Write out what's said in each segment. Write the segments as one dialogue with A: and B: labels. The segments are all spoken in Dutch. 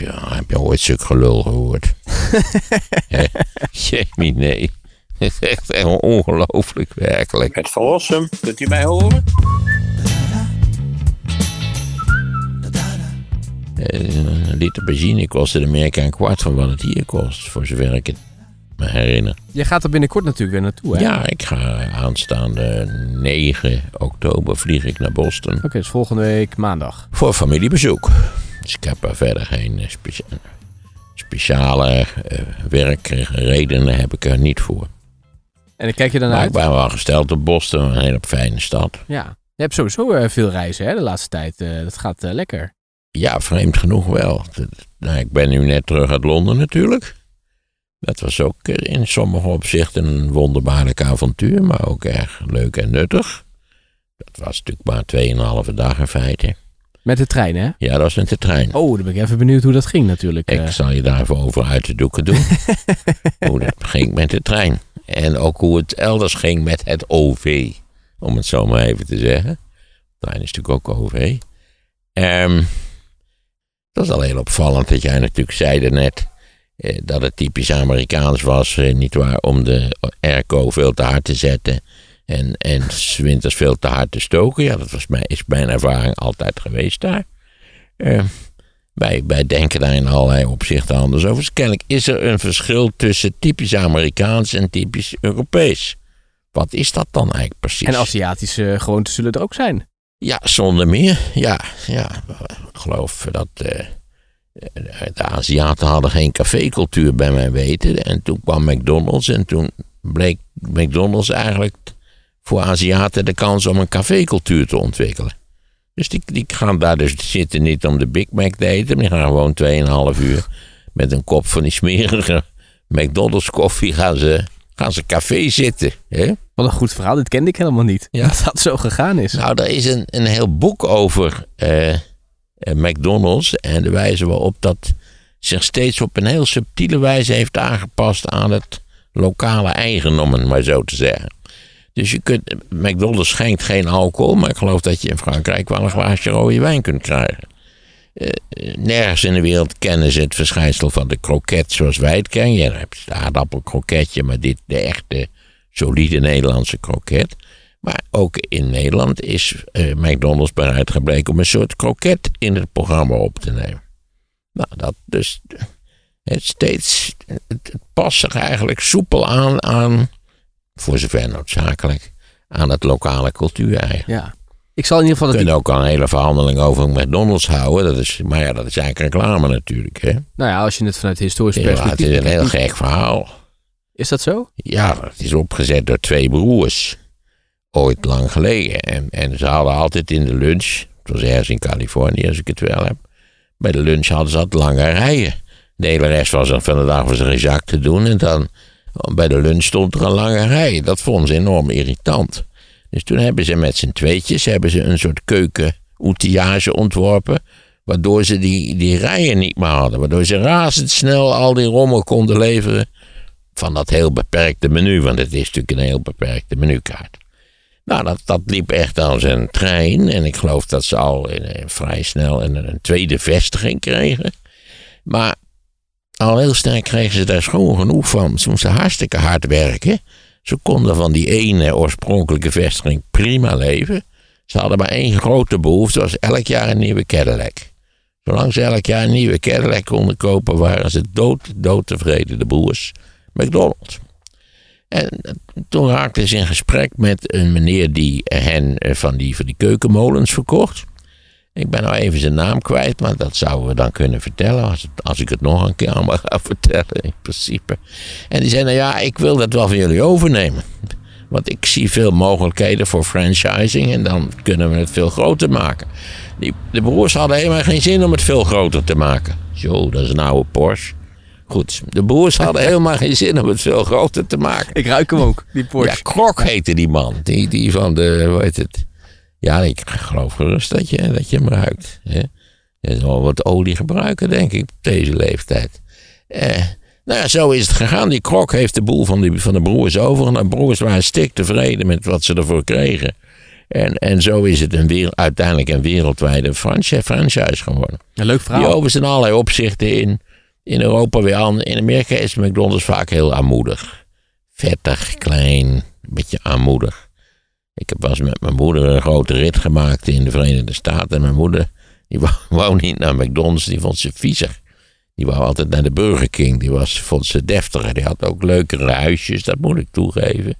A: je, heb je ooit zulk gelul gehoord? Jamie, nee. Het is echt ongelooflijk, werkelijk.
B: Het verlossen, kunt u mij horen?
A: Eh, Een liter benzine kostte in Amerika een kwart van wat het hier kost, voor zover ik het me herinner.
C: Je gaat er binnenkort natuurlijk weer naartoe, hè?
A: Ja, ik ga aanstaande 9 oktober vlieg ik naar Boston
C: Oké, dus volgende week maandag.
A: voor familiebezoek. Dus ik heb er verder geen eh, specia- speciale eh, werkredenen heb ik er niet voor.
C: En dan kijk je dan
A: Maar ik
C: uit.
A: ben wel gesteld op Boston, een hele fijne stad.
C: Ja. Je hebt sowieso eh, veel reizen, hè, de laatste tijd. Dat gaat lekker.
A: Ja, vreemd genoeg wel. Nou, ik ben nu net terug uit Londen natuurlijk. Dat was ook in sommige opzichten een wonderbaarlijk avontuur, maar ook erg leuk en nuttig. Dat was natuurlijk maar 2,5 dag in feite.
C: Met de trein, hè?
A: Ja, dat was met de trein.
C: Oh, dan ben ik even benieuwd hoe dat ging natuurlijk.
A: Ik
C: eh.
A: zal je daar even over uit de doeken doen. hoe dat ging met de trein. En ook hoe het elders ging met het OV. Om het zo maar even te zeggen. De trein is natuurlijk ook OV. Ehm dat is al heel opvallend dat jij natuurlijk zeide net... Eh, dat het typisch Amerikaans was, eh, nietwaar, om de airco veel te hard te zetten... En, en winters veel te hard te stoken. Ja, dat was mijn, is mijn ervaring altijd geweest daar. Wij, wij denken daar in allerlei opzichten anders over. Dus kennelijk is er een verschil tussen typisch Amerikaans en typisch Europees. Wat is dat dan eigenlijk precies?
C: En Aziatische gewoonten zullen er ook zijn.
A: Ja, zonder meer. Ja, ja. Ik geloof dat eh, de Aziaten hadden geen cafécultuur bij mijn weten. En toen kwam McDonald's en toen bleek McDonald's eigenlijk voor Aziaten de kans om een cafécultuur te ontwikkelen. Dus die, die gaan daar dus zitten niet om de Big Mac te eten. maar Die gaan gewoon 2,5 uur met een kop van die smerige McDonald's koffie gaan ze, gaan ze café zitten. Hè?
C: Wat een goed verhaal. Dit kende ik helemaal niet.
A: Ja.
C: Dat dat zo gegaan is.
A: Nou, er is een, een heel boek over eh, eh, McDonald's en de wijze waarop dat zich steeds op een heel subtiele wijze heeft aangepast aan het lokale eigen, om het maar zo te zeggen. Dus je kunt, McDonald's schenkt geen alcohol, maar ik geloof dat je in Frankrijk wel een glaasje rode wijn kunt krijgen. Eh, eh, nergens in de wereld kennen ze het verschijnsel van de kroket zoals wij het kennen. Je hebt het aardappelkroketje, maar dit de echte solide Nederlandse kroket. Maar ook in Nederland is eh, McDonald's bereid gebleken om een soort kroket in het programma op te nemen. Nou, dat dus. Het steeds. Het, het past zich eigenlijk soepel aan, aan. Voor zover noodzakelijk. aan het lokale cultuur eigenlijk.
C: Ja. Ik zal in ieder geval... Dat
A: kunnen ook al een hele verhandeling over McDonald's houden. Dat is, maar ja, dat is eigenlijk reclame natuurlijk. Hè?
C: Nou ja, als je het vanuit historisch
A: Ja, het
C: perspectief...
A: is een heel gek verhaal.
C: Is dat zo?
A: Ja, het is opgezet door twee broers. Ooit lang geleden. En, en ze hadden altijd in de lunch. Het was ergens in Californië, als ik het wel heb. Bij de lunch hadden ze altijd lange rijen. De hele rest was van de dag was er geen zak te doen. En dan bij de lunch stond er een lange rij. Dat vonden ze enorm irritant. Dus toen hebben ze met z'n tweetjes hebben ze een soort keuken ontworpen. Waardoor ze die, die rijen niet meer hadden. Waardoor ze razendsnel al die rommel konden leveren van dat heel beperkte menu, want het is natuurlijk een heel beperkte menukaart. Nou, dat, dat liep echt als een trein. En ik geloof dat ze al eh, vrij snel een tweede vestiging kregen. Maar al heel snel kregen ze daar schoon genoeg van. Ze moesten hartstikke hard werken. Ze konden van die ene oorspronkelijke vestiging prima leven. Ze hadden maar één grote behoefte, was elk jaar een nieuwe Cadillac. Zolang ze elk jaar een nieuwe Cadillac konden kopen, waren ze dood, dood tevreden, de broers. McDonald's. En toen raakten ze in gesprek met een meneer die hen eh, van die, van die keukenmolens verkocht. Ik ben nou even zijn naam kwijt, maar dat zouden we dan kunnen vertellen. Als, het- als ik het nog een keer allemaal ga vertellen, in principe. En die zei: Nou ja, ik wil dat wel van jullie overnemen. Want ik zie veel mogelijkheden voor franchising en dan kunnen we het veel groter maken. Die, de broers hadden helemaal geen zin om het veel groter te maken. Zo, dat is een oude Porsche. Goed, de broers hadden helemaal geen zin om het veel groter te maken.
C: Ik ruik hem ook, die Porsche.
A: Ja, Krok heette die man. Die, die van de, hoe heet het? Ja, ik geloof gerust dat je, dat je hem ruikt. Hè? Je zal wat olie gebruiken, denk ik, op deze leeftijd. Eh, nou ja, zo is het gegaan. Die Krok heeft de boel van, die, van de broers over. En de broers waren stik tevreden met wat ze ervoor kregen. En, en zo is het een wereld, uiteindelijk een wereldwijde franchise, franchise geworden.
C: Een leuk
A: Die
C: verhaal.
A: overigens in allerlei opzichten in, in Europa weer aan. In Amerika is McDonald's vaak heel armoedig. Vettig, klein, een beetje armoedig. Ik heb wel met mijn moeder een grote rit gemaakt in de Verenigde Staten. En mijn moeder, die wou, niet naar McDonald's, die vond ze viezig. Die wou altijd naar de Burger King, die was, vond ze deftiger. Die had ook leukere huisjes, dat moet ik toegeven.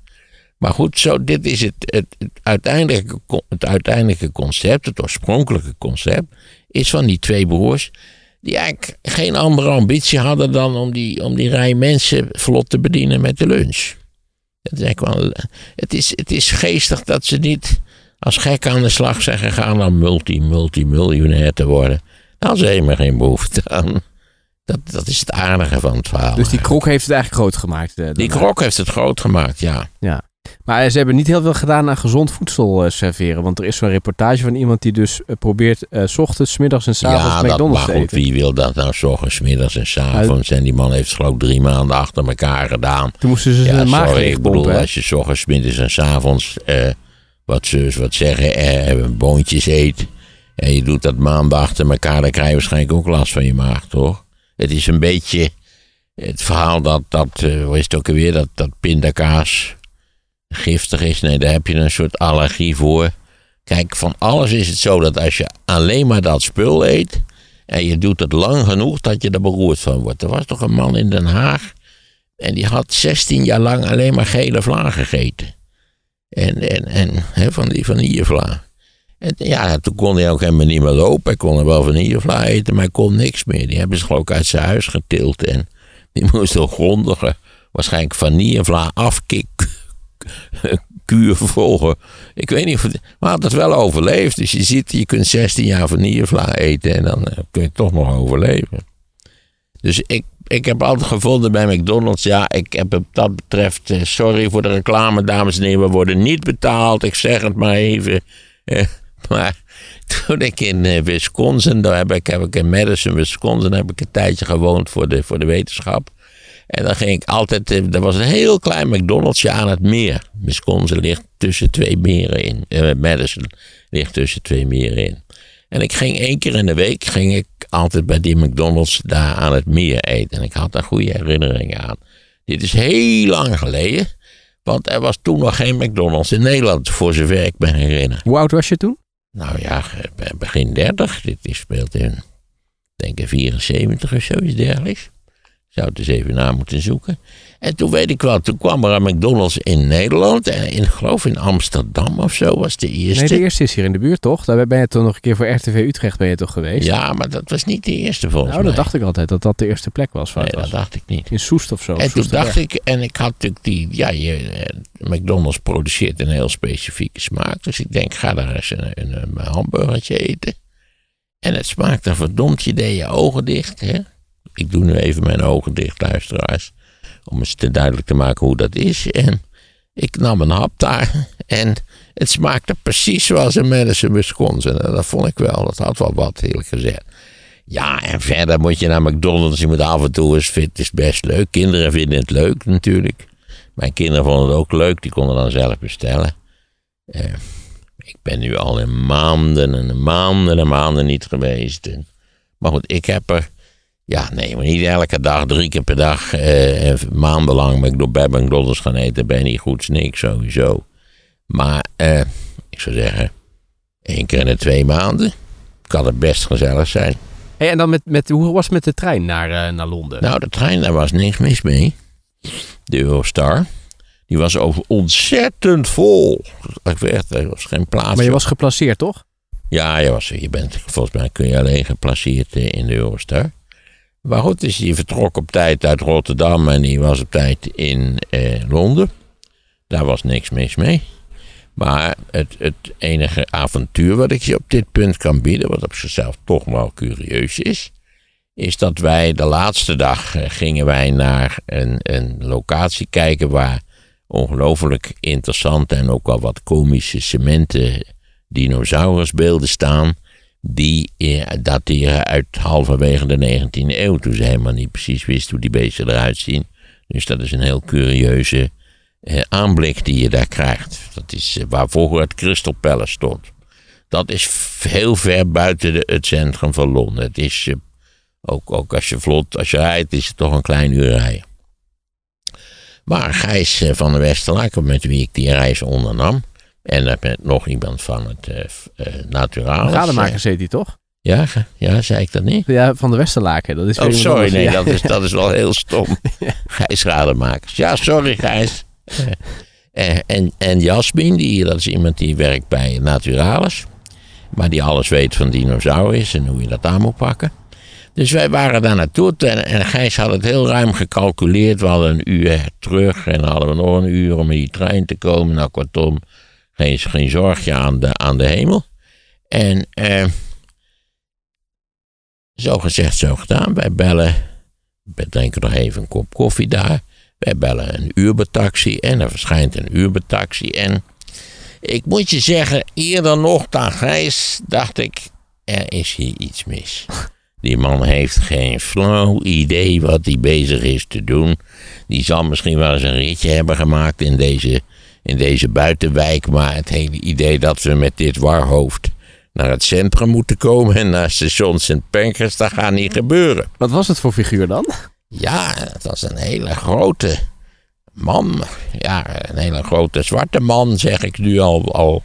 A: Maar goed, zo, dit is het, het, uiteindelijke, het uiteindelijke concept, het oorspronkelijke concept, is van die twee broers. Die eigenlijk geen andere ambitie hadden dan om die, om die rij mensen vlot te bedienen met de lunch. Het is, eigenlijk wel, het, is, het is geestig dat ze niet als gek aan de slag zijn gegaan om multi, multimiljonair te worden. Daar hadden ze helemaal geen behoefte aan. Dat, dat is het aardige van het verhaal.
C: Dus die krok heeft het eigenlijk groot gemaakt. eh,
A: Die krok heeft het groot gemaakt, ja.
C: Ja. Maar ze hebben niet heel veel gedaan aan gezond voedsel eh, serveren. Want er is zo'n reportage van iemand die dus eh, probeert eh, s ochtends, 's middags en s avonds
A: ja, dat,
C: McDonald's te
A: goed, wie wil dat nou? S ochtends, middags en s avonds. En die man heeft het geloof ik drie maanden achter elkaar gedaan.
C: Toen moesten ze
A: Ja,
C: zijn maag
A: sorry, ik bedoel,
C: hè?
A: als je s ochtends, middags en s avonds, wat ze wat zeggen, boontjes eet. En je doet dat maanden achter elkaar, dan krijg je waarschijnlijk ook last van je maag, toch? Het is een beetje het verhaal dat, dat hoe is het ook alweer, dat, dat pindakaas giftig is. Nee, daar heb je een soort allergie voor. Kijk, van alles is het zo dat als je alleen maar dat spul eet. en je doet het lang genoeg dat je er beroerd van wordt. Er was toch een man in Den Haag. en die had 16 jaar lang alleen maar gele vla gegeten. En, en, en hè, van die vanillevla. En ja, toen kon hij ook helemaal niet meer lopen. Hij kon er wel vanillevla eten, maar hij kon niks meer. Die hebben ze geloof ik uit zijn huis getild. En die moest een grondige, waarschijnlijk vanillevla afkik volgen. Ik weet niet of het, maar het wel overleefd. Dus je ziet, je kunt 16 jaar vanillevla eten en dan eh, kun je toch nog overleven. Dus ik, ik heb altijd gevonden bij McDonald's, ja, ik heb wat dat betreft, eh, sorry voor de reclame, dames en heren, we worden niet betaald, ik zeg het maar even. Eh, maar toen ik in Wisconsin, daar heb ik, heb ik in Madison, Wisconsin, heb ik een tijdje gewoond voor de, voor de wetenschap. En dan ging ik altijd, eh, er was een heel klein McDonald'sje aan het meer. Wisconsin ligt tussen twee meren in. Eh, Madison ligt tussen twee meren in. En ik ging één keer in de week, ging ik altijd bij die McDonald's daar aan het meer eten. En ik had daar goede herinneringen aan. Dit is heel lang geleden. Want er was toen nog geen McDonald's in Nederland, voor zover ik me herinner.
C: Hoe oud was je toen?
A: Nou ja, begin 30. Dit is speelt in, denk ik, 74 of zoiets dergelijks. Zou het eens even na moeten zoeken. En toen weet ik wel, toen kwam er een McDonald's in Nederland. En in, geloof in Amsterdam of zo was de eerste.
C: Nee, de eerste is hier in de buurt, toch? Daar ben je toch nog een keer voor RTV Utrecht ben je toch geweest?
A: Ja, maar dat was niet de eerste volgens
C: Nou, dat
A: mij.
C: dacht ik altijd, dat dat de eerste plek was.
A: Nee,
C: het
A: dat
C: was.
A: dacht ik niet.
C: In Soest of zo.
A: En toen dacht ik, en ik had natuurlijk die, ja, je, eh, McDonald's produceert een heel specifieke smaak. Dus ik denk, ga daar eens een, een, een hamburgertje eten. En het smaakt er verdomd, je deed je ogen dicht. Hè? Ik doe nu even mijn ogen dicht, luisteraars. Om eens te duidelijk te maken hoe dat is. En ik nam een hap daar. En het smaakte precies zoals in Madison, Wisconsin. En dat vond ik wel, dat had wel wat, eerlijk gezegd. Ja, en verder moet je naar McDonald's. Je moet af en toe eens. Het is best leuk. Kinderen vinden het leuk natuurlijk. Mijn kinderen vonden het ook leuk. Die konden dan zelf bestellen. Eh, ik ben nu al in maanden en maanden en maanden niet geweest. Maar goed, ik heb er... Ja, nee, maar niet elke dag, drie keer per dag, eh, maandenlang ik bij McDonald's gaan eten. Ben je niet goed, niks sowieso. Maar eh, ik zou zeggen, één keer in de twee maanden kan het best gezellig zijn.
C: Hey, en dan met, met, hoe was het met de trein naar, eh, naar Londen?
A: Nou, de trein, daar was niks mis mee. De Eurostar. Die was over ontzettend vol. Ik weet, er was geen plaats.
C: maar je was geplaceerd, toch?
A: Ja, je, was, je bent, volgens mij kun je alleen geplaceerd eh, in de Eurostar. Goed, dus die vertrok op tijd uit Rotterdam en die was op tijd in eh, Londen. Daar was niks mis mee. Maar het, het enige avontuur wat ik je op dit punt kan bieden, wat op zichzelf toch wel curieus is, is dat wij de laatste dag eh, gingen wij naar een, een locatie kijken waar ongelooflijk interessante en ook wel wat komische cementen dinosaurusbeelden staan. Die eh, dateren uit halverwege de 19e eeuw. Toen ze helemaal niet precies wisten hoe die beesten eruit zien. Dus dat is een heel curieuze eh, aanblik die je daar krijgt. Dat is eh, waar vroeger het Crystal Palace stond. Dat is heel ver buiten de, het centrum van Londen. Het is eh, ook, ook als je vlot, als je rijdt, is het toch een klein uur rijden. Maar Gijs eh, van der Westerlaken, met wie ik die reis ondernam. En er met nog iemand van het eh eh, Naturalis.
C: Rademakers heet hij toch?
A: Ja, ja, zei ik dat niet?
C: Ja, van de Westerlaken. Dat is
A: Oh, sorry, nee,
C: Ja.
A: dat is, dat is wel heel stom. Gijs Rademakers. Ja, sorry Gijs. Eh, eh, en, en Jasmin, die, dat is iemand die werkt bij Naturalis. Maar die alles weet van dinosaurus en hoe je dat aan moet pakken. Dus wij waren daar naartoe en, en Gijs had het heel ruim gecalculeerd. We hadden een uur terug en dan hadden we nog een uur om in die trein te komen. Nou, kortom, geen, geen zorgje aan de, aan de hemel. En eh, zo gezegd, zo gedaan. Wij bellen, we drinken nog even een kop koffie daar. Wij bellen een Uber-taxi en er verschijnt een Uber-taxi. En ik moet je zeggen, eerder nog dan Gijs dacht ik, er is hier iets mis. Die man heeft geen flauw idee wat hij bezig is te doen. Die zal misschien wel eens een ritje hebben gemaakt in deze, in deze buitenwijk. Maar het hele idee dat we met dit warhoofd naar het centrum moeten komen en naar station St. Pancras, dat gaat niet gebeuren.
C: Wat was het voor figuur dan?
A: Ja, het was een hele grote man. Ja, een hele grote zwarte man, zeg ik nu al, al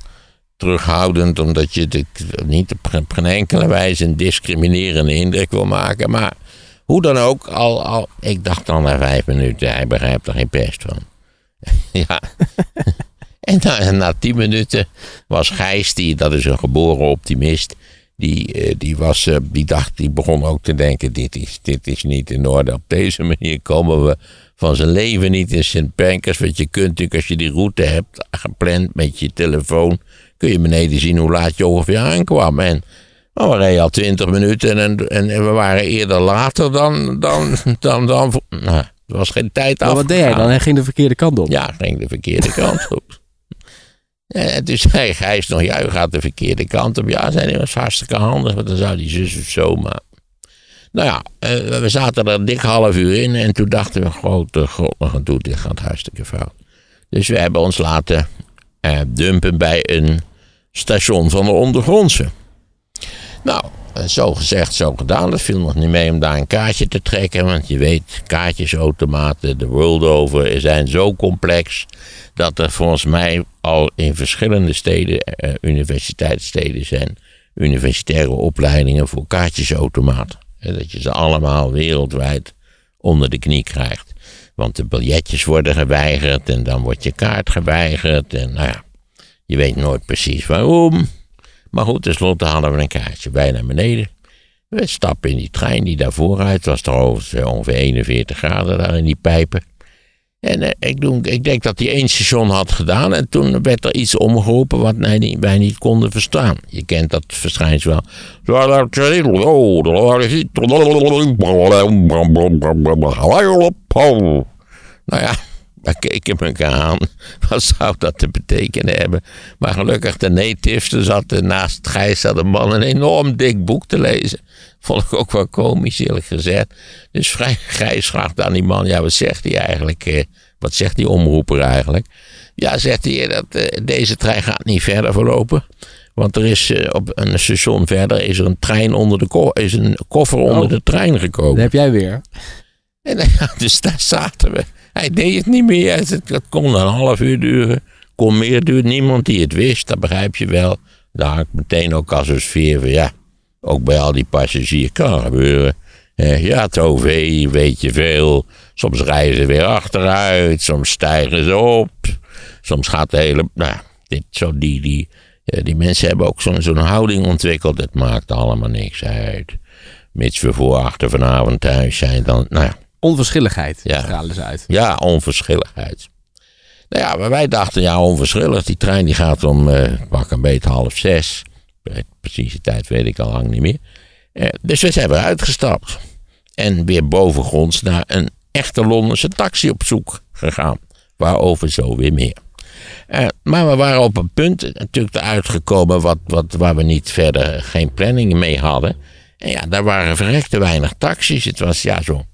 A: terughoudend, omdat je het niet op geen- op geen enkele wijze een discriminerende indruk wil maken. Maar hoe dan ook, al, al, ik dacht al na vijf minuten, hij begrijpt er geen pest van. ja. en na, na tien minuten was Gijs, die, dat is een geboren optimist, die, eh, die, was, eh, die, dacht, die begon ook te denken: dit is, dit is niet in orde. Op deze manier komen we van zijn leven niet in St. Pancras. Want je kunt natuurlijk, als je die route hebt gepland met je telefoon, kun je beneden zien hoe laat je ongeveer aankwam. En nou, we reden al twintig minuten en, en, en we waren eerder later dan. dan, dan, dan, nou, er was geen tijd af.
C: Maar wat deed hij dan? Hij ging de verkeerde kant op.
A: Ja, ging de verkeerde kant op. En toen zei Gijs nog, ja, u gaat de verkeerde kant op. Ja, zei hij, dat was hartstikke handig, want dan zou die zus of zo maar... Nou ja, eh, we zaten er een dik half uur in en toen dachten we, grote god, nog een toe, dit gaat hartstikke fout. Dus we hebben ons laten eh, dumpen bij een station van de ondergrondse. Nou, zo gezegd, zo gedaan. Dat viel nog niet mee om daar een kaartje te trekken. Want je weet, kaartjesautomaten de world over zijn zo complex. dat er volgens mij al in verschillende steden, eh, universiteitssteden zijn. universitaire opleidingen voor kaartjesautomaten. Eh, Dat je ze allemaal wereldwijd onder de knie krijgt. Want de biljetjes worden geweigerd en dan wordt je kaart geweigerd. En nou ja, je weet nooit precies waarom. Maar goed, tenslotte hadden we een kaartje bij naar beneden. We stappen in die trein die daar vooruit. Was trouwens eh, ongeveer 41 graden daar in die pijpen. En eh, ik, ik denk dat hij één station had gedaan. En toen werd er iets omgeroepen wat wij niet, wij niet konden verstaan. Je kent dat verschijnsel wel. Nou ja, wij keken elkaar aan. Wat zou dat te betekenen hebben? Maar gelukkig de natives, er zat naast Gijs zat een man een enorm dik boek te lezen. Vond ik ook wel komisch, eerlijk gezegd. Dus vrij Gijs vraagt aan die man, ja, wat zegt hij eigenlijk? eh, wat zegt die omroeper eigenlijk? Ja, zegt hij, dat, eh, deze trein gaat niet verder verlopen. Want er is eh, op een station verder is er een trein onder de ko- is een koffer onder
C: Oh.
A: de trein gekomen.
C: Dat heb jij weer.
A: En ja, dus daar zaten we. Hij deed het niet meer. Het, kon een half uur duren. Kon meer duren. Niemand die het wist. Dat begrijp je wel. Daar ik meteen ook als een sfeer van ja. Ook bij al die passagiers kan gebeuren. Ja, het OV weet je veel. Soms rijden ze weer achteruit. Soms stijgen ze op. Soms gaat de hele. Nou, dit, zo die, die, eh, die mensen hebben ook zo'n houding ontwikkeld. Het maakt allemaal niks uit. Mits we voor achter vanavond thuis zijn, dan. Nou
C: Onverschilligheid
A: Ja.
C: stralen ze uit.
A: ja, onverschilligheid. Nou ja, maar wij dachten, ja, onverschillig. Die trein die gaat om eh pak een beetje half zes. De precieze tijd weet ik al lang niet meer. Eh, dus we zijn uitgestapt. En weer bovengronds naar een echte Londense taxi op zoek gegaan. Waarover zo weer meer. Eh, maar we waren op een punt natuurlijk eruit gekomen wat, wat, waar we niet verder geen planning mee hadden. En ja, daar waren verrekte weinig taxis. Het was ja zo,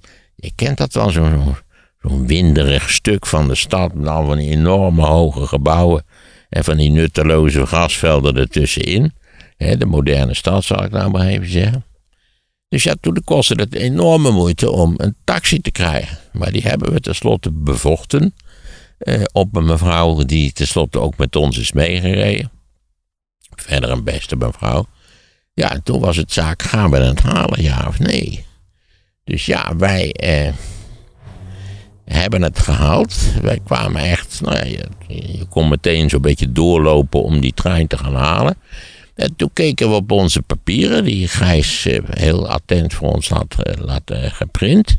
A: je kent dat wel, zo'n zo, winderig stuk van de stad met al van die enorme hoge gebouwen en van die nutteloze grasvelden ertussenin. De moderne stad, zal ik nou maar even zeggen. Dus ja, toen kostte het enorme moeite om een taxi te krijgen. Maar die hebben we tenslotte bevochten. Eh, op een mevrouw die tenslotte ook met ons is meegereden. Verder een beste mevrouw. Ja, en toen was het zaak, gaan we het halen, ja of nee? Dus ja, wij eh, hebben het gehaald. Wij kwamen echt, nou ja, je, je kon meteen zo'n beetje doorlopen om die trein te gaan halen. En toen keken we op onze papieren, die Gijs eh, heel attent voor ons had eh, laten geprint.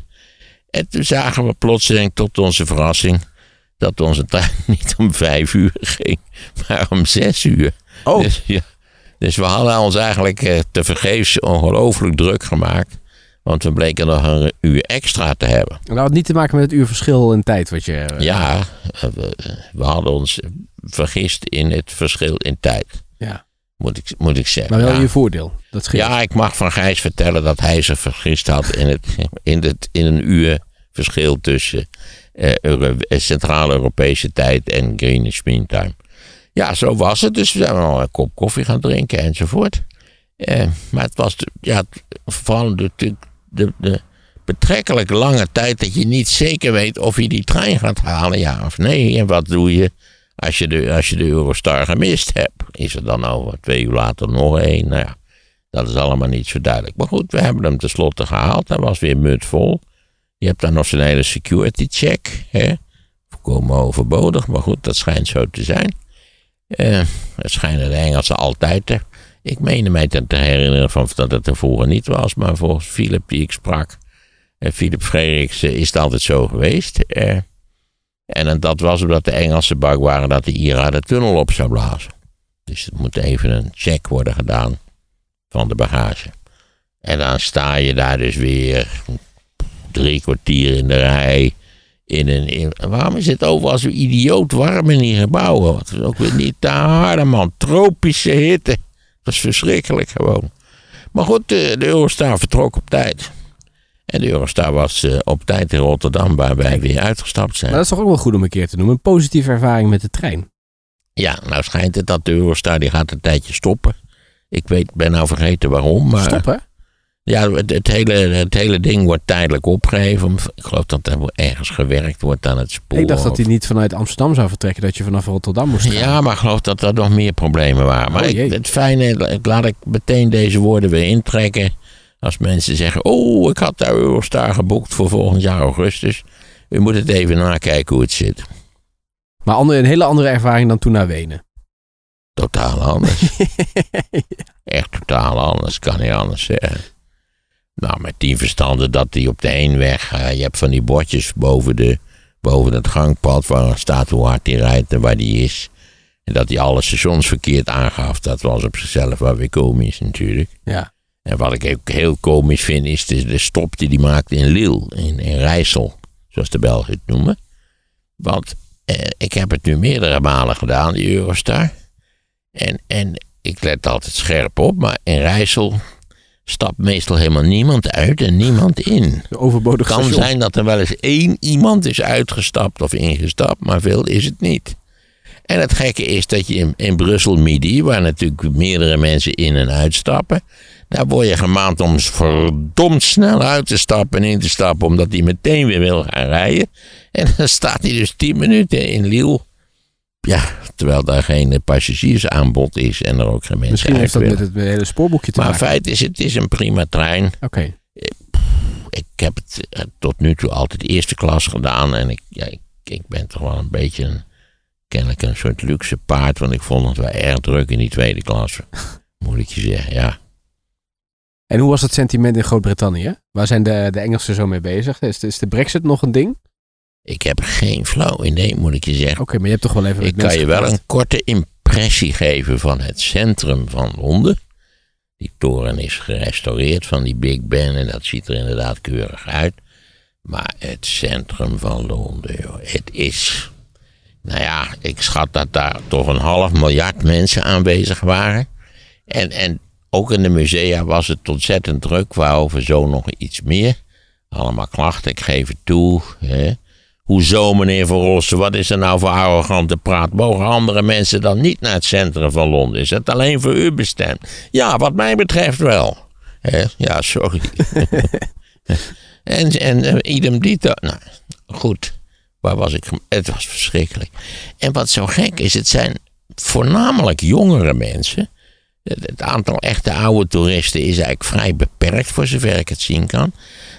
A: En toen zagen we plotseling tot onze verrassing dat onze trein niet om vijf uur ging, maar om zes uur.
C: Oh.
A: Dus, ja, dus we hadden ons eigenlijk eh, tevergeefs ongelooflijk druk gemaakt. Want we bleken nog een uur extra te hebben.
C: En dat had niet te maken met het uurverschil in tijd wat je... eh,
A: Ja, eh, we, we hadden ons vergist in het verschil in tijd.
C: ja.
A: Moet ik, moet ik zeggen.
C: Maar wel
A: ja.
C: je voordeel. Dat scheelt.
A: Ja, ik mag van Gijs vertellen dat hij zich vergist had in, het, in, het, in een uur verschil tussen eh, Euro- Centraal-Europese tijd en Greenwich Mean Time. Ja, zo was het. Dus we zijn al een kop koffie gaan drinken enzovoort. Eh, maar het was ja, vooral de, de, de, betrekkelijk lange tijd dat je niet zeker weet of je die trein gaat halen, ja of nee. En wat doe je als je de, als je de Eurostar gemist hebt? Is er dan over twee uur later nog één? Nou ja, dat is allemaal niet zo duidelijk. Maar goed, we hebben hem tenslotte gehaald. Hij was weer mutvol. Je hebt dan nog zijn hele security check. Hè? Volkomen overbodig, maar goed, dat schijnt zo te zijn. Eh, het schijnen de Engelsen altijd te. Ik meende mij te herinneren van, dat het er niet was, maar volgens Philip die ik sprak, en Philip Frederiks, eh, is het altijd zo geweest. Eh, en dat was omdat de Engelsen bang waren dat de IRA de tunnel op zou blazen. Dus er moet even een check worden gedaan van de bagage. En dan sta je daar dus weer drie kwartier in de rij. In een, waarom is het overal zo idioot warm in die gebouwen? Het is ook weer niet te harde, man. Tropische hitte. Dat is verschrikkelijk gewoon. Maar goed, de, de Eurostar vertrok op tijd. En de Eurostar was eh, op tijd in Rotterdam, waar wij weer uitgestapt zijn.
C: Maar dat is toch ook wel goed om een keer te noemen. Een positieve ervaring met de trein.
A: Ja, nou schijnt het dat de Eurostar die gaat een tijdje stoppen. Ik weet, ben nou vergeten waarom. Maar
C: Stop, hè?
A: Ja, het, het hele, het hele ding wordt tijdelijk opgegeven. Ik geloof dat er ergens gewerkt wordt aan het spoor.
C: Ik dacht dat hij niet vanuit Amsterdam zou vertrekken. Dat je vanaf Rotterdam moest gaan.
A: Ja, maar ik geloof dat er nog meer problemen waren. Maar
C: Oh,
A: ik, het fijne, ik- laat ik meteen deze woorden weer intrekken. Als mensen zeggen, oh, ik had de Eurostar geboekt voor volgend jaar augustus. U moet het even nakijken hoe het zit.
C: Maar andere, een hele andere ervaring dan toen naar Wenen.
A: Totaal anders. Echt totaal anders, kan niet anders zeggen. Nou, met die verstanden dat die op de heenweg, eh, je hebt van die bordjes boven, de, boven het gangpad waar staat hoe hard die rijdt en waar die is. En dat hij alle stations verkeerd aangaf, dat was op zichzelf wel weer komisch natuurlijk.
C: Ja.
A: En wat ik ook heel komisch vind, is de, de stop die hij maakte in Lille, in, in Rijssel, zoals de Belgen het noemen. Want eh, ik heb het nu meerdere malen gedaan, die Eurostar. En, en ik let altijd scherp op, maar in Rijssel stapt meestal helemaal niemand uit en niemand in.
C: De overbodige
A: Het kan
C: station.
A: zijn dat er wel eens één iemand is uitgestapt of ingestapt, maar veel is het niet. En het gekke is dat je in, in Brussel Midi, waar natuurlijk meerdere mensen in en uitstappen, daar word je gemaand om verdomd snel uit te stappen en in te stappen, omdat hij meteen weer wil gaan rijden. En dan staat hij dus 10 minuten in Lille. Ja, terwijl daar geen passagiersaanbod is en er ook geen mensen
C: Misschien heeft dat met
A: willen.
C: het hele spoorboekje te
A: Maar
C: maken.
A: feit is, het is een prima trein
C: Oké.
A: ik heb het eh, tot nu toe altijd eerste klas gedaan. En ik, ja, ik, ik ben toch wel een beetje een, kennelijk een soort luxe paard. Want ik vond het wel erg druk in die tweede klas. Moet ik je zeggen, ja.
C: En hoe was het sentiment in Groot-Brittannië? Waar zijn de, de Engelsen zo mee bezig? Is de, is de brexit nog een ding?
A: Ik heb geen flauw idee, moet ik je zeggen.
C: Oké, maar je hebt toch wel even
A: Ik kan je wel een korte impressie geven van het centrum van Londen. Die toren is gerestaureerd van die Big Ben en dat ziet er inderdaad keurig uit. Maar het centrum van Londen, joh, het is. Nou ja, ik schat dat daar toch een half miljard mensen aanwezig waren. En, en ook in de musea was het ontzettend druk, waarover zo nog iets meer. Allemaal klachten, ik geef het toe. Hè. Hoezo, meneer Van Rossen, wat is er nou voor arrogante praat? Mogen andere mensen dan niet naar het centrum van Londen? Is het alleen voor u bestemd? Ja, wat mij betreft wel. Ja, sorry. en en uh, idem dito. Nou, goed. Waar was ik? Het was verschrikkelijk. En wat zo gek is, het zijn voornamelijk jongere mensen. Het aantal echte oude toeristen is eigenlijk vrij beperkt, voor zover ik het zien kan.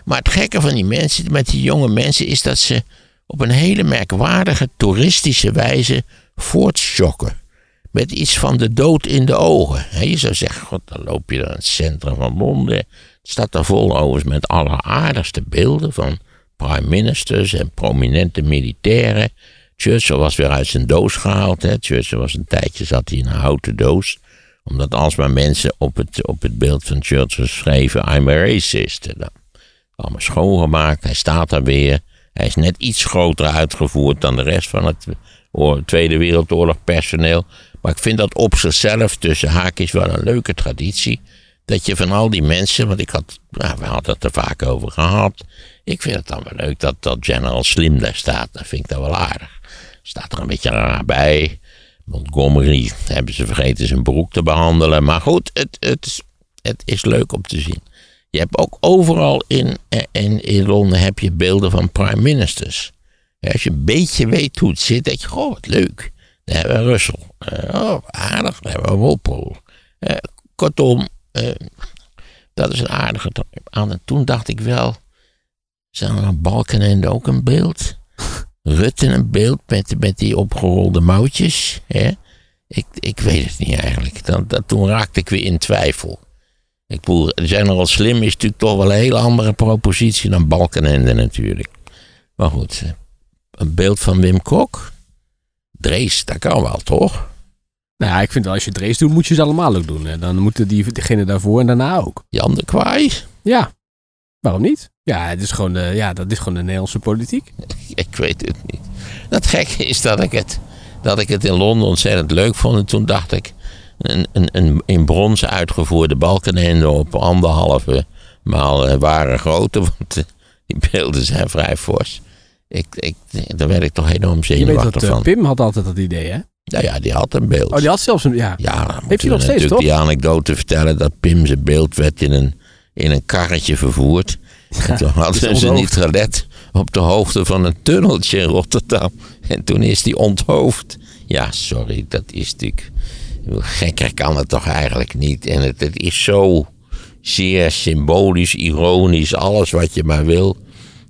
A: Maar het gekke van die mensen, met die jonge mensen, is dat ze op een hele merkwaardige toeristische wijze voortschokken. Met iets van de dood in de ogen. Je zou zeggen, god, dan loop je naar het centrum van Londen. Het staat daar vol overigens met alleraardigste beelden van prime ministers en prominente militairen. Churchill was weer uit zijn doos gehaald. Hè. Churchill was een tijdje, zat hij in een houten doos. Omdat alsmaar mensen op het, op het beeld van Churchill schreven, I'm a racist. Dan allemaal schoongemaakt, hij staat daar weer. Hij is net iets groter uitgevoerd dan de rest van het Tweede Wereldoorlog personeel. Maar ik vind dat op zichzelf tussen haakjes wel een leuke traditie. Dat je van al die mensen, want ik had, nou, we hadden het er vaak over gehad. Ik vind het dan wel leuk dat, dat General Slim daar staat. Dat vind ik dan wel aardig. Staat er een beetje raar bij. Montgomery hebben ze vergeten zijn broek te behandelen. Maar goed, het, het, het is leuk om te zien. Je hebt ook overal in, in, in Londen heb je beelden van prime ministers. Als je een beetje weet hoe het zit, denk je, goh, wat leuk. Dan hebben we Russell. Uh, oh, aardig. Dan hebben we Walpole. Uh, kortom, uh, dat is een aardige aan. En toen dacht ik wel, zijn er Balkenende ook een beeld? Rutte een beeld met, met die opgerolde mouwtjes? Hè? Ik, ik weet het niet eigenlijk. Dan, dat, toen raakte ik weer in twijfel. Ik bedoel, General Slim is natuurlijk toch wel een hele andere propositie dan Balkenende natuurlijk. Maar goed, een beeld van Wim Kok? Drees, dat kan wel, toch?
C: Nou ja, ik vind wel, als je Drees doet, moet je ze allemaal ook doen. Dan moeten die, degene daarvoor en daarna ook.
A: Jan de Kwaai?
C: Ja, waarom niet? Ja, het is gewoon, uh, ja, dat is gewoon de Nederlandse politiek.
A: ik weet het niet. Het gekke is dat ik het, dat ik het in Londen ontzettend leuk vond. En toen dacht ik, een, een, een in brons uitgevoerde balkenende op anderhalve maal uh, ware grootte. Want uh, die beelden zijn vrij fors. Ik, ik, daar werd ik toch enorm zenuwachtig
C: dat,
A: van.
C: Pim had altijd dat idee, hè?
A: Nou ja, die had een beeld.
C: Oh, die had zelfs een, ja.
A: Ja,
C: Heeft hij nog steeds, toch?
A: die anekdote vertellen dat Pim zijn beeld werd in een, in een karretje vervoerd. En toen hadden ze niet gelet op de hoogte van een tunneltje in Rotterdam. En toen is die onthoofd. Ja, sorry, dat is natuurlijk... Gekker kan het toch eigenlijk niet. En het, het is zo zeer symbolisch, ironisch, alles wat je maar wil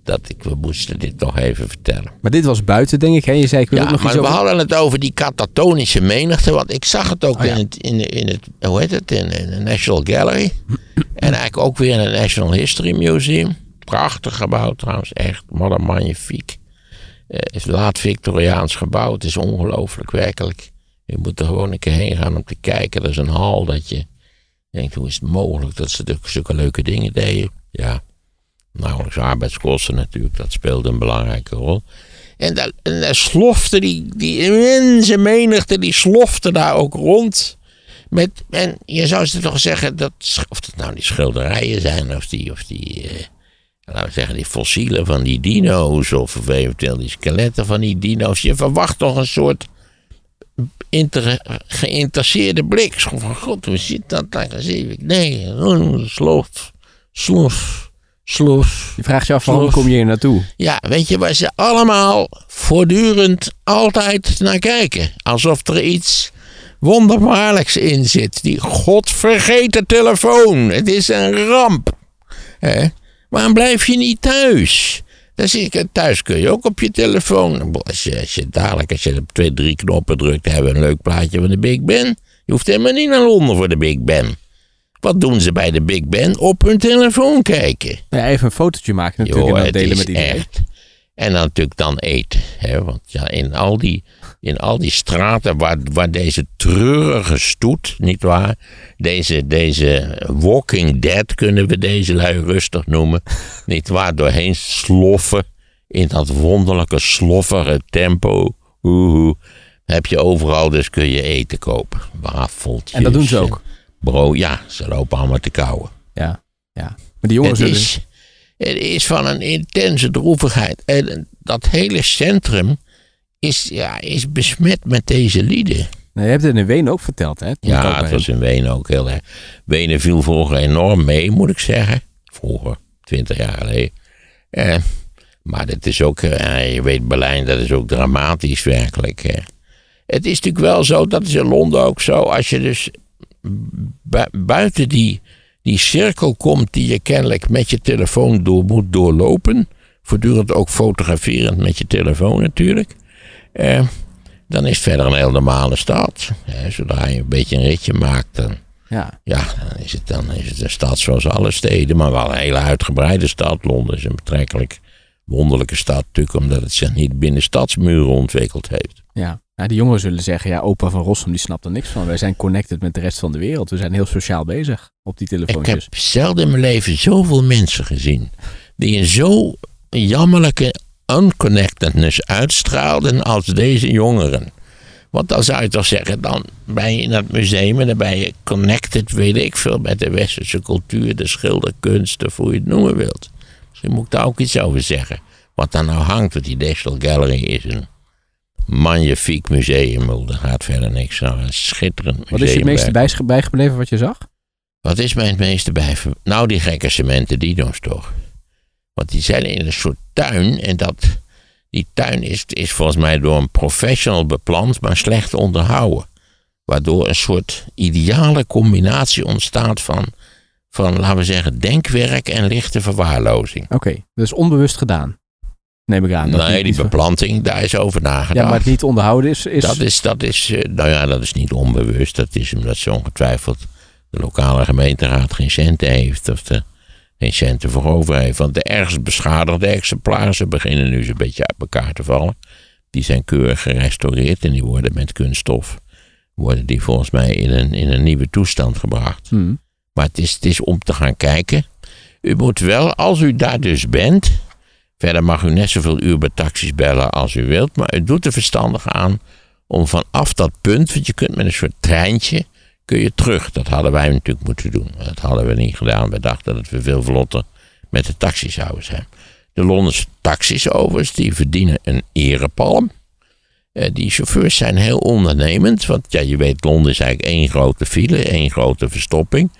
A: dat ik, we moesten dit nog even vertellen.
C: Maar dit was buiten, denk ik. Hè? Je zei, ik wil
A: ja,
C: ook nog
A: maar we
C: over...
A: hadden het over die katatonische menigte. Want ik zag het ook
C: Oh, ja.
A: in, het, in, in het, hoe heet het, in, in de National Gallery. en eigenlijk ook weer in het National History Museum. Prachtig gebouw trouwens, echt modern magnifiek. Eh, is laat Victoriaans gebouw. Het is ongelooflijk werkelijk. Je moet er gewoon een keer heen gaan om te kijken. Er is een hal dat je denkt, hoe is het mogelijk dat ze zulke- leuke dingen deden? Ja, nauwelijks arbeidskosten natuurlijk, dat speelde een belangrijke rol. En daar, en slofte die, die immense menigte, die slofte daar ook rond. Met, en je zou ze toch zeggen, dat, of het nou die schilderijen zijn, of die, of die eh, laten we zeggen, die fossielen van die dino's, of, eventueel die skeletten van die dino's. Je verwacht toch een soort geïnteresseerde blik. Zo van, god, hoe zit dat daar? Nee, oh, slof, slof, slof.
C: Je vraagt je af, waarom kom je hier naartoe?
A: Ja, weet je waar ze allemaal voortdurend altijd naar kijken? Alsof er iets wonderbaarlijks in zit. Die godvergeten telefoon. Het is een ramp. Hè? Waarom blijf je niet thuis? Dan zie ik, thuis kun je ook op je telefoon. Als je, als je dadelijk, als je op twee, drie knoppen drukt, hebben we een leuk plaatje van de Big Ben. Je hoeft helemaal niet naar Londen voor de Big Ben. Wat doen ze bij de Big Ben? Op hun telefoon kijken.
C: Ja, even een fotootje maken natuurlijk en dan
A: het
C: delen met iedereen.
A: echt. En dan natuurlijk dan eten. Hè? Want ja, in al die, in al die straten waar, waar deze treurige stoet, nietwaar? Deze, deze Walking Dead kunnen we deze lui rustig noemen. nietwaar? Doorheen sloffen. In dat wonderlijke sloffige tempo. Oehoe. Heb je overal, dus kun je eten kopen. Wafeltjes.
C: En dat doen ze ook.
A: Bro, ja, ze lopen allemaal te kauwen.
C: Ja, ja. Maar die jongens
A: Het is, Het is van een intense droevigheid. En dat hele centrum is, ja, is besmet met deze lieden.
C: Nou, je hebt het in Wenen ook verteld, hè? Toen
A: Ja, het was in Wenen ook heel erg. Wenen viel vroeger enorm mee, moet ik zeggen. Vroeger, twintig jaar geleden. Eh, maar het is ook, eh, je weet, Berlijn, dat is ook dramatisch werkelijk. Het is natuurlijk wel zo, dat is in Londen ook zo, als je dus bu- buiten die, die cirkel komt die je kennelijk met je telefoon door moet doorlopen, voortdurend ook fotograferend met je telefoon natuurlijk, eh, dan is het verder een heel normale stad. Hè. Zodra je een beetje een ritje maakt, dan,
C: Ja.
A: ja, dan is, het, dan is het een stad zoals alle steden, maar wel een hele uitgebreide stad. Londen is een betrekkelijk wonderlijke stad, natuurlijk, omdat het zich niet binnen stadsmuren ontwikkeld heeft.
C: Ja. Nou, die jongeren zullen zeggen, ja, opa van Rossum die snapt er niks van. Wij zijn connected met de rest van de wereld. We zijn heel sociaal bezig op die
A: Ik heb
C: telefoontjes.
A: zelden in mijn leven zoveel mensen gezien die een zo jammerlijke unconnectedness uitstraalden als deze jongeren. Want dan zou je toch zeggen, dan ben je in dat museum en dan ben je connected, weet ik veel, met de westerse cultuur, de schilderkunst, of hoe je het noemen wilt. Misschien moet ik daar ook iets over zeggen. Wat daar nou hangt, want die National Gallery is een magnifiek museum. Er gaat verder niks aan. Een schitterend museum.
C: Wat is je het meeste bijge- bijgebleven wat je zag?
A: Wat is mij het meeste bij? Nou, die gekke cementen dino's toch. Want die zijn in een soort tuin. En dat, die tuin is, is volgens mij door een professional beplant, maar slecht onderhouden. Waardoor een soort ideale combinatie ontstaat van, van laten we zeggen, denkwerk en lichte verwaarlozing.
C: Oké, dus onbewust gedaan. Neem ik aan. Dat
A: nee, die beplanting, daar is over nagedacht.
C: Ja, maar het niet onderhouden is... is
A: Dat is, dat is, eh, nou ja, dat is niet onbewust. Dat is omdat ze ongetwijfeld de lokale gemeenteraad geen centen heeft. Of er geen centen voor over heeft. Want de ergst beschadigde exemplaren, beginnen nu zo'n beetje uit elkaar te vallen. Die zijn keurig gerestaureerd en die worden met kunststof. Worden die volgens mij in een, in een nieuwe toestand gebracht.
C: Hmm.
A: Maar het is, het is om te gaan kijken. U moet wel, als u daar dus bent. Verder mag u net zoveel uur bij taxis bellen als u wilt. Maar u doet er verstandig aan om vanaf dat punt. Want je kunt met een soort treintje. Kun je terug. Dat hadden wij natuurlijk moeten doen. Dat hadden we niet gedaan. We dachten dat we veel vlotter met de taxi zouden zijn. De Londense taxis die verdienen een erepalm. Eh, die chauffeurs zijn heel ondernemend. Want ja, je weet, Londen is eigenlijk één grote file, één grote verstopping.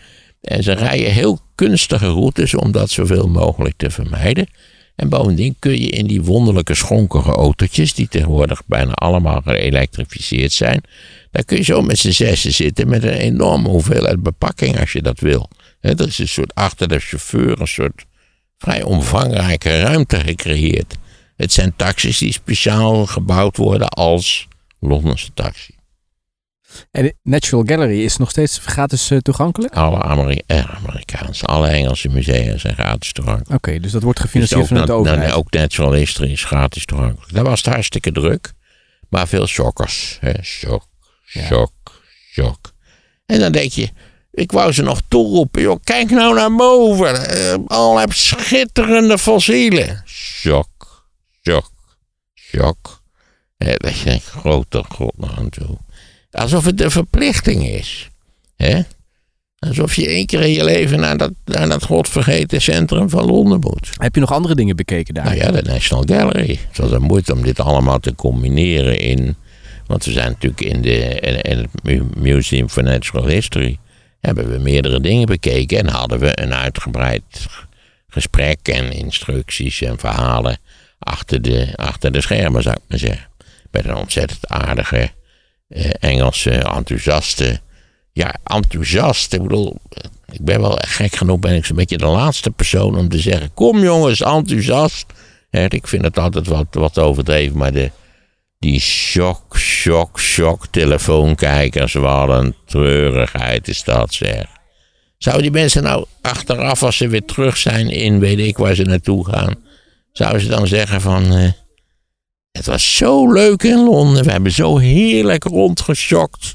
A: En ze rijden heel kunstige routes om dat zoveel mogelijk te vermijden. En bovendien kun je in die wonderlijke schonkige autootjes, die tegenwoordig bijna allemaal geëlektrificeerd zijn, daar kun je zo met z'n zessen zitten met een enorme hoeveelheid bepakking als je dat wil. Er is een soort achter de chauffeur een soort vrij omvangrijke ruimte gecreëerd. Het zijn taxis die speciaal gebouwd worden als Londense taxi.
C: En Natural Gallery is nog steeds gratis eh, toegankelijk?
A: Alle Ameri eh, Amerikaanse, alle Engelse musea zijn gratis toegankelijk.
C: Oké, dus dat wordt
A: Dus
C: gefinancierd
A: ook,
C: vanuit de overheid.
A: ook Natural History is gratis toegankelijk. Daar was het hartstikke druk. Maar veel shockers. Hè? Shock, shock, shock. En dan denk je, ik wou ze nog toeroepen. Joh, kijk nou naar boven. Eh, al heb schitterende fossielen. Shock, shock, shock. Hè, dat je denkt, grote god nog aan toe. Alsof het een verplichting is. Hè? Alsof je één keer in je leven naar dat, naar dat godvergeten centrum van Londen moet.
C: Heb je nog andere dingen bekeken daar?
A: Nou ja, de National Gallery. Het was een moeite om dit allemaal te combineren in. Want we zijn natuurlijk in, de, in, in het Mu- Museum for Natural History. Hebben we meerdere dingen bekeken en hadden we een uitgebreid gesprek en instructies en verhalen achter de, achter de schermen, zou ik maar zeggen. Met een ontzettend aardige Engelse enthousiaste. Ja, enthousiast. Ik bedoel, ik ben wel gek genoeg, ben ik zo'n beetje de laatste persoon om te zeggen: Kom jongens, enthousiast. Ik vind het altijd wat, wat overdreven, maar de, die shock, shock, shock telefoonkijkers, wat een treurigheid is dat zeg. Zouden die mensen nou achteraf, als ze weer terug zijn in weet ik waar ze naartoe gaan, zouden ze dan zeggen van. eh, het was zo leuk in Londen. We hebben zo heerlijk rondgeschokt.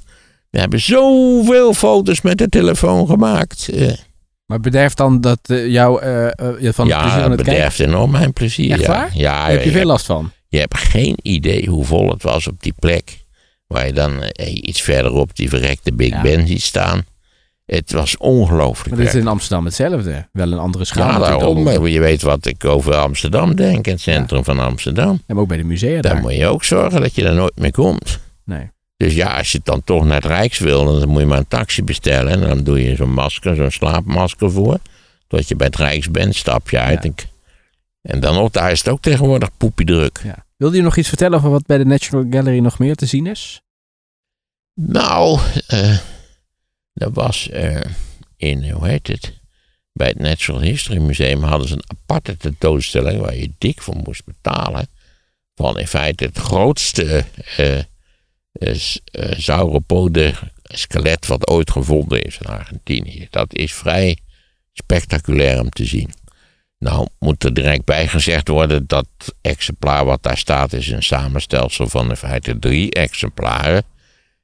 A: We hebben zoveel foto's met de telefoon gemaakt. Eh,
C: Maar bederft dan dat eh, jou eh, je van het
A: ja,
C: plezier aan
A: het
C: kijken?
A: bederft enorm mijn plezier.
C: Echt
A: ja.
C: waar?
A: Ja,
C: Daar heb je
A: je,
C: veel last van.
A: je hebt geen idee hoe vol het was op die plek. Waar je dan iets verderop die verrekte Big
C: Ja.
A: Ben ziet staan. Het was ongelooflijk.
C: Maar dit is in Amsterdam hetzelfde. Wel een andere schaal.
A: Ja, daarom.
C: dan.
A: maar Je weet wat ik over Amsterdam denk, het centrum van Amsterdam.
C: En ook bij de musea
A: Daar
C: daar.
A: moet je ook zorgen dat je er nooit meer komt.
C: Nee.
A: Dus ja, als je dan toch naar het Rijks wil, dan moet je maar een taxi bestellen. En dan doe je zo'n masker, zo'n slaapmasker voor. Tot je bij het Rijks bent, stap je uit.
C: Ja.
A: En, en dan ook, daar is het ook tegenwoordig poepiedruk.
C: Ja. Wilde je nog iets vertellen over wat bij de National Gallery nog meer te zien is?
A: Nou, eh er was eh, in, hoe heet het? Bij het Natural History Museum hadden ze een aparte tentoonstelling waar je dik voor moest betalen. Van in feite het grootste s- eh, sauropode skelet wat ooit gevonden is in Argentinië. Dat is vrij spectaculair om te zien. Nou, moet er direct bij gezegd worden dat exemplaar wat daar staat is een samenstelsel van in feite drie exemplaren.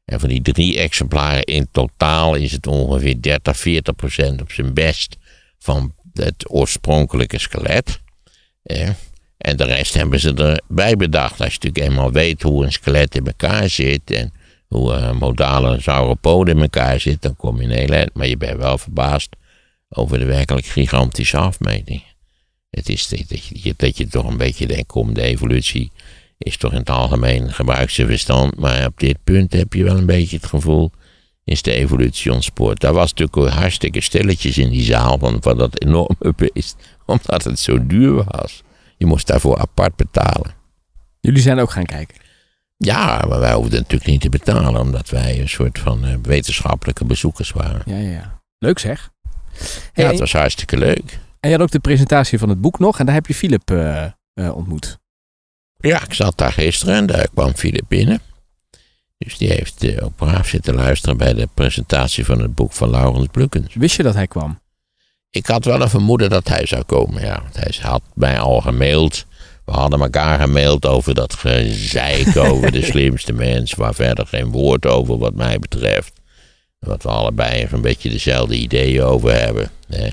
A: En van die drie exemplaren in totaal is het ongeveer 30, 40 procent op zijn best van het oorspronkelijke skelet. Eh, en de rest hebben ze erbij bedacht. Als je natuurlijk eenmaal weet hoe een skelet in elkaar zit en hoe een modale sauropode in elkaar zit, dan kom je in heel. Maar je bent wel verbaasd over de werkelijk gigantische afmetingen. Het is dat je, dat je toch een beetje denkt, kom, de evolutie is toch in het algemeen gebruikse verstand. Maar op dit punt heb je wel een beetje het gevoel, is de evolutie ontspoord. Daar was natuurlijk hartstikke stilletjes in die zaal van, van dat enorme beest. Omdat het zo duur was. Je moest daarvoor apart betalen.
C: Jullie zijn ook gaan kijken.
A: Ja, maar wij hoefden natuurlijk niet te betalen, omdat wij een soort van eh, wetenschappelijke bezoekers waren.
C: Ja, ja, ja. Leuk zeg.
A: Ja, het was hartstikke leuk.
C: En je had ook de presentatie van het boek nog. En daar heb je Philip eh, eh, ontmoet.
A: Ja, ik zat daar gisteren en daar kwam Filip binnen. Dus die heeft eh, op braaf zitten luisteren bij de presentatie van het boek van Laurens Blukens.
C: Wist je dat hij kwam?
A: Ik had wel een vermoeden dat hij zou komen, ja. Want hij had mij al gemaild. We hadden elkaar gemaild over dat gezeik over de slimste mens. Waar verder geen woord over wat mij betreft. Wat we allebei een beetje dezelfde ideeën over hebben. Hè.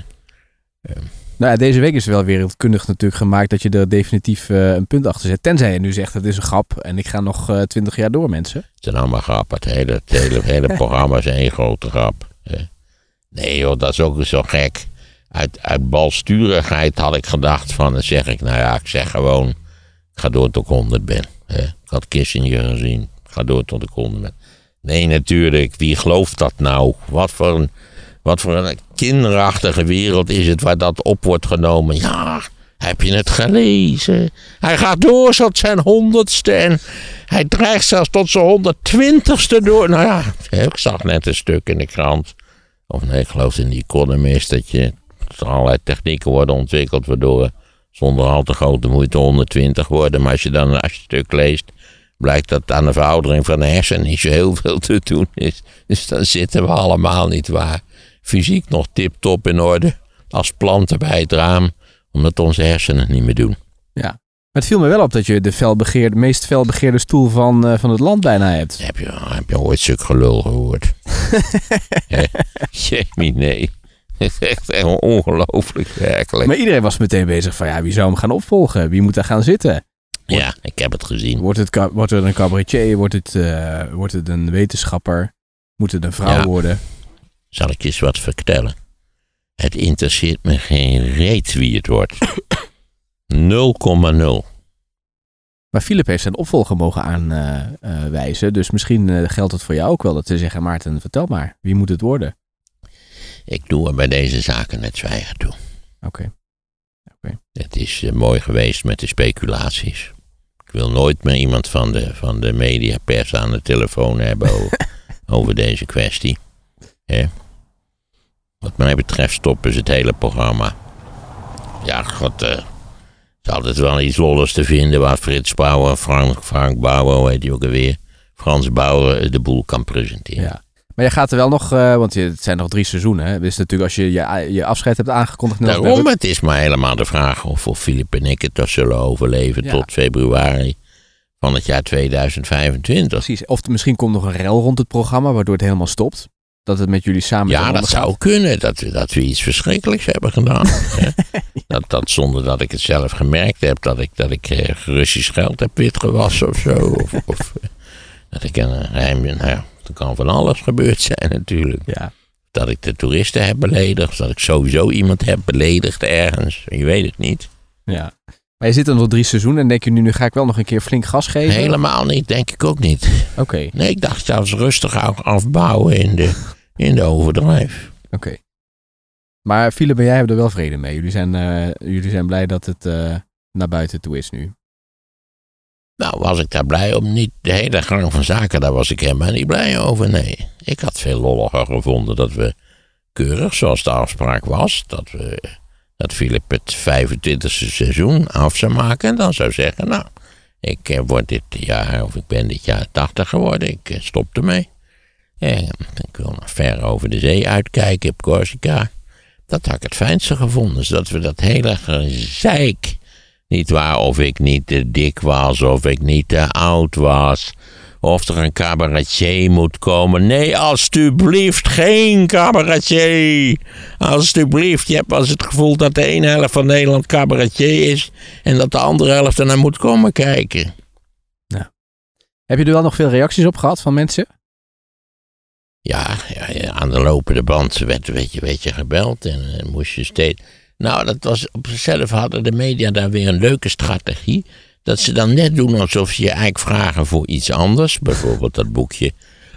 C: Nou deze week is er wel wereldkundig natuurlijk gemaakt dat je er definitief eh, een punt achter zet. Tenzij je nu zegt het is een grap en ik ga nog eh, twintig jaar door mensen.
A: Het zijn allemaal grappen. Het hele, het hele, het hele programma is één grote grap. hè. Nee joh, dat is ook zo gek. Uit, uit balsturigheid had ik gedacht van, dan zeg ik, nou ja, ik zeg gewoon, ik ga door tot ik 100 ben. hè. Ik had Kissinger gezien, ik ga door tot ik 100 ben. Nee, natuurlijk, wie gelooft dat nou? Wat voor een, wat voor een kinderachtige wereld is het waar dat op wordt genomen? Ja, heb je het gelezen? Hij gaat door tot zijn honderdste en hij dreigt zelfs tot zijn honderdtwintigste door. Nou ja, ik zag net een stuk in de krant. Of nee, ik geloof in die Economist dat je er allerlei technieken worden ontwikkeld waardoor zonder al te grote moeite 120 worden. Maar als je dan het stuk leest, blijkt dat aan de veroudering van de hersenen niet zo heel veel te doen is. Dus dan zitten we allemaal niet waar. Fysiek nog tip-top in orde. Als planten bij het raam, omdat onze hersenen het niet meer doen.
C: Ja. Maar het viel me wel op dat je de felbegeerde, meest felbegeerde stoel van, eh, van het land bijna hebt.
A: Heb je, heb je ooit zulk gelul gehoord? Jamie, nee. Het is echt ongelooflijk werkelijk.
C: Maar iedereen was meteen bezig van ja, wie zou hem gaan opvolgen? Wie moet daar gaan zitten?
A: Ja, ik heb het gezien.
C: Wordt het, wordt het een cabaretier? Wordt het, eh, wordt het een wetenschapper? Moet het een vrouw
A: Ja.
C: worden?
A: Zal ik je eens wat vertellen? Het interesseert me geen reet wie het wordt. 0,0.
C: Maar Philip heeft zijn opvolger mogen aanwijzen. dus misschien eh, geldt het voor jou ook wel dat ze zeggen: Maarten, vertel maar, wie moet het worden?
A: Ik doe er bij deze zaken net zwijgen toe.
C: Oké.
A: Het is eh, mooi geweest met de speculaties. Ik wil nooit meer iemand van de, van de mediapers aan de telefoon hebben over, over deze kwestie. Hè? Wat mij betreft stoppen ze het hele programma. Ja, god, eh, is altijd wel iets lolligs te vinden waar Frits Bauer, Frank, Frank Bauer, hoe heet die ook alweer, Frans Bauer eh, de boel kan presenteren.
C: Ja. Maar jij gaat er wel nog, eh, want je, het zijn nog drie seizoenen. Hè? Dus natuurlijk als je je, je afscheid hebt aangekondigd.
A: Daarom, het is maar helemaal de vraag of, of Filip en ik het toch zullen overleven
C: Ja.
A: tot februari van het jaar 2025.
C: Precies. Of misschien komt nog een rel rond het programma, waardoor het helemaal stopt. Dat het met jullie samen
A: Ja, dat zou kunnen. Dat, we- dat we iets verschrikkelijks hebben gedaan. dat, dat zonder dat ik het zelf gemerkt heb. Dat ik, dat ik eh, Russisch geld heb witgewassen of zo. Of, of eh, dat ik een geheim... Nou er kan van alles gebeurd zijn natuurlijk.
C: Ja.
A: dat ik de toeristen heb beledigd. Dat ik sowieso iemand heb beledigd ergens. Je weet het niet.
C: Ja. Maar je zit er nog drie seizoenen en denk je nu, nu ga ik wel nog een keer flink gas geven?
A: Helemaal niet, denk ik ook niet.
C: Oké.
A: Nee, ik dacht zelfs rustig afbouwen in de, in de overdrijf.
C: Oké. Maar Philip en jij hebben er wel vrede mee. Jullie zijn, uh, jullie zijn blij dat het uh, naar buiten toe is nu.
A: Nou, was ik daar blij om? Niet de hele gang van zaken, daar was ik helemaal niet blij over. Nee, ik had veel lolliger gevonden dat we keurig, zoals de afspraak was, dat we dat Philip het 25e seizoen af zou maken. En dan zou zeggen, nou, ik eh, word dit jaar, of ik ben dit jaar 80 geworden, ik eh, stop ermee. En ik wil nog ver over de zee uitkijken op Corsica. Dat had ik het fijnste gevonden, zodat we dat hele gezeik, niet waar, of ik niet te dik was, of ik niet te oud was, of er een cabaretier moet komen. Nee, alstublieft, geen cabaretier. Alstublieft, je hebt wel eens het gevoel dat de ene helft van Nederland cabaretier is en dat de andere helft er naar moet komen kijken.
C: Heb je er wel nog veel reacties op gehad van mensen?
A: Ja, ja, aan de lopende band werd, weet je, weet je gebeld en uh, moest je steeds. Nou, dat was op zichzelf hadden de media daar weer een leuke strategie. Dat ze dan net doen alsof ze je eigenlijk vragen voor iets anders. Bijvoorbeeld dat boekje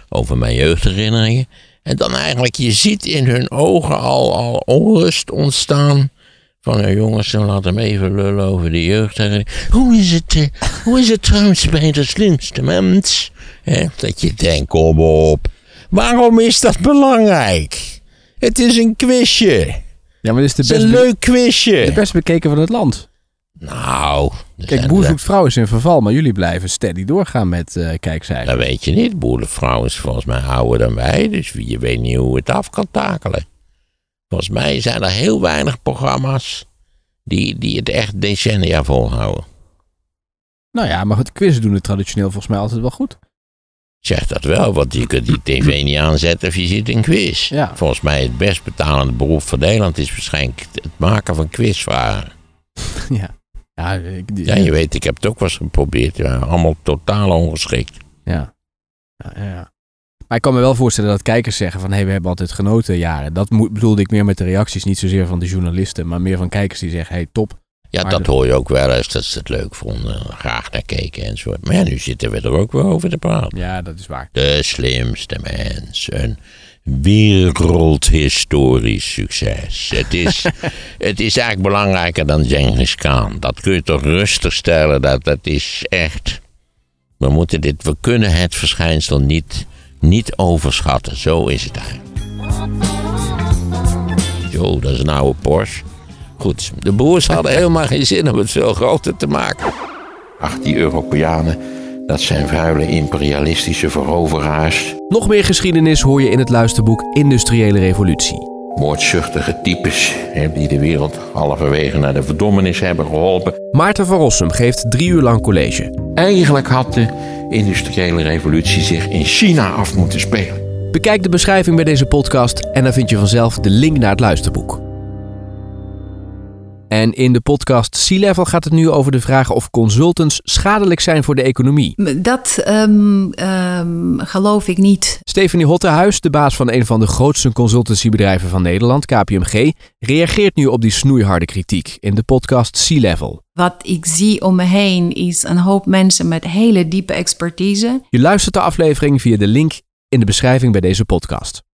A: over mijn jeugdherinneringen. En dan eigenlijk, je ziet in hun ogen al, al onrust ontstaan. Van ja, jongens, dan laat hem even lullen over de jeugdherinneringen. Hoe is het, uh, hoe is het trouwens bij de slimste mens? dat je denkt, kom op. Waarom is dat belangrijk? Het is een quizje.
C: Ja, maar het is,
A: de best een leuk quizje.
C: De best bekeken van het land.
A: Nou.
C: Kijk, Boer zoekt vrouw is in verval, maar jullie blijven steady doorgaan met uh, kijkcijfers.
A: Dat weet je niet. Boerenvrouw is volgens mij ouder dan wij, dus je weet niet hoe het af kan takelen. Volgens mij zijn er heel weinig programma's die, die het echt decennia volhouden.
C: Nou ja, maar het quizzen doen het traditioneel volgens mij altijd wel goed.
A: Zeg dat wel, want je kunt die tv niet aanzetten of je ziet een quiz.
C: Ja.
A: Volgens mij het best betalende beroep van Nederland is waarschijnlijk het maken van quizvragen.
C: Ja. Ja, ik,
A: ja, je weet, ik heb het ook wel eens geprobeerd. Ja, allemaal totaal ongeschikt.
C: Ja. Ja, ja. Maar ik kan me wel voorstellen dat kijkers zeggen van... hé, hey, we hebben altijd genoten jaren. Dat bedoelde ik meer met de reacties. Niet zozeer van de journalisten, maar meer van kijkers die zeggen... hé, hey, top.
A: Ja, dat hoor je ook wel eens, dat ze het leuk vonden. Graag naar keken en zo. Maar ja, nu zitten we er ook weer over te praten.
C: Ja, dat is waar.
A: De slimste mensen wereldhistorisch succes. Het is, het is eigenlijk belangrijker dan Genghis Khan. Dat kun je toch rustig stellen. Dat, dat is echt. We, moeten dit, we kunnen het verschijnsel niet, niet overschatten. Zo is het eigenlijk. Zo, dat is een oude Porsche. Goed, de broers hadden helemaal geen zin om het veel groter te maken. Ach, die Europeanen dat zijn vuile imperialistische veroveraars.
D: Nog meer geschiedenis hoor je in het luisterboek Industriële Revolutie.
A: Moordzuchtige types die de wereld halverwege naar de verdommenis hebben geholpen.
D: Maarten van Rossum geeft drie uur lang college.
A: Eigenlijk had de industriële revolutie zich in China af moeten spelen.
D: Bekijk de beschrijving bij deze podcast en dan vind je vanzelf de link naar het luisterboek. En in de podcast C-Level gaat het nu over de vraag of consultants schadelijk zijn voor de economie.
E: Dat um, um, geloof ik niet.
D: Stephanie Hottehuis, de baas van een van de grootste consultancybedrijven van Nederland, KPMG, reageert nu op die snoeiharde kritiek in de podcast C-Level.
E: Wat ik zie om me heen is een hoop mensen met hele diepe expertise.
D: Je luistert de aflevering via de link in de beschrijving bij deze podcast.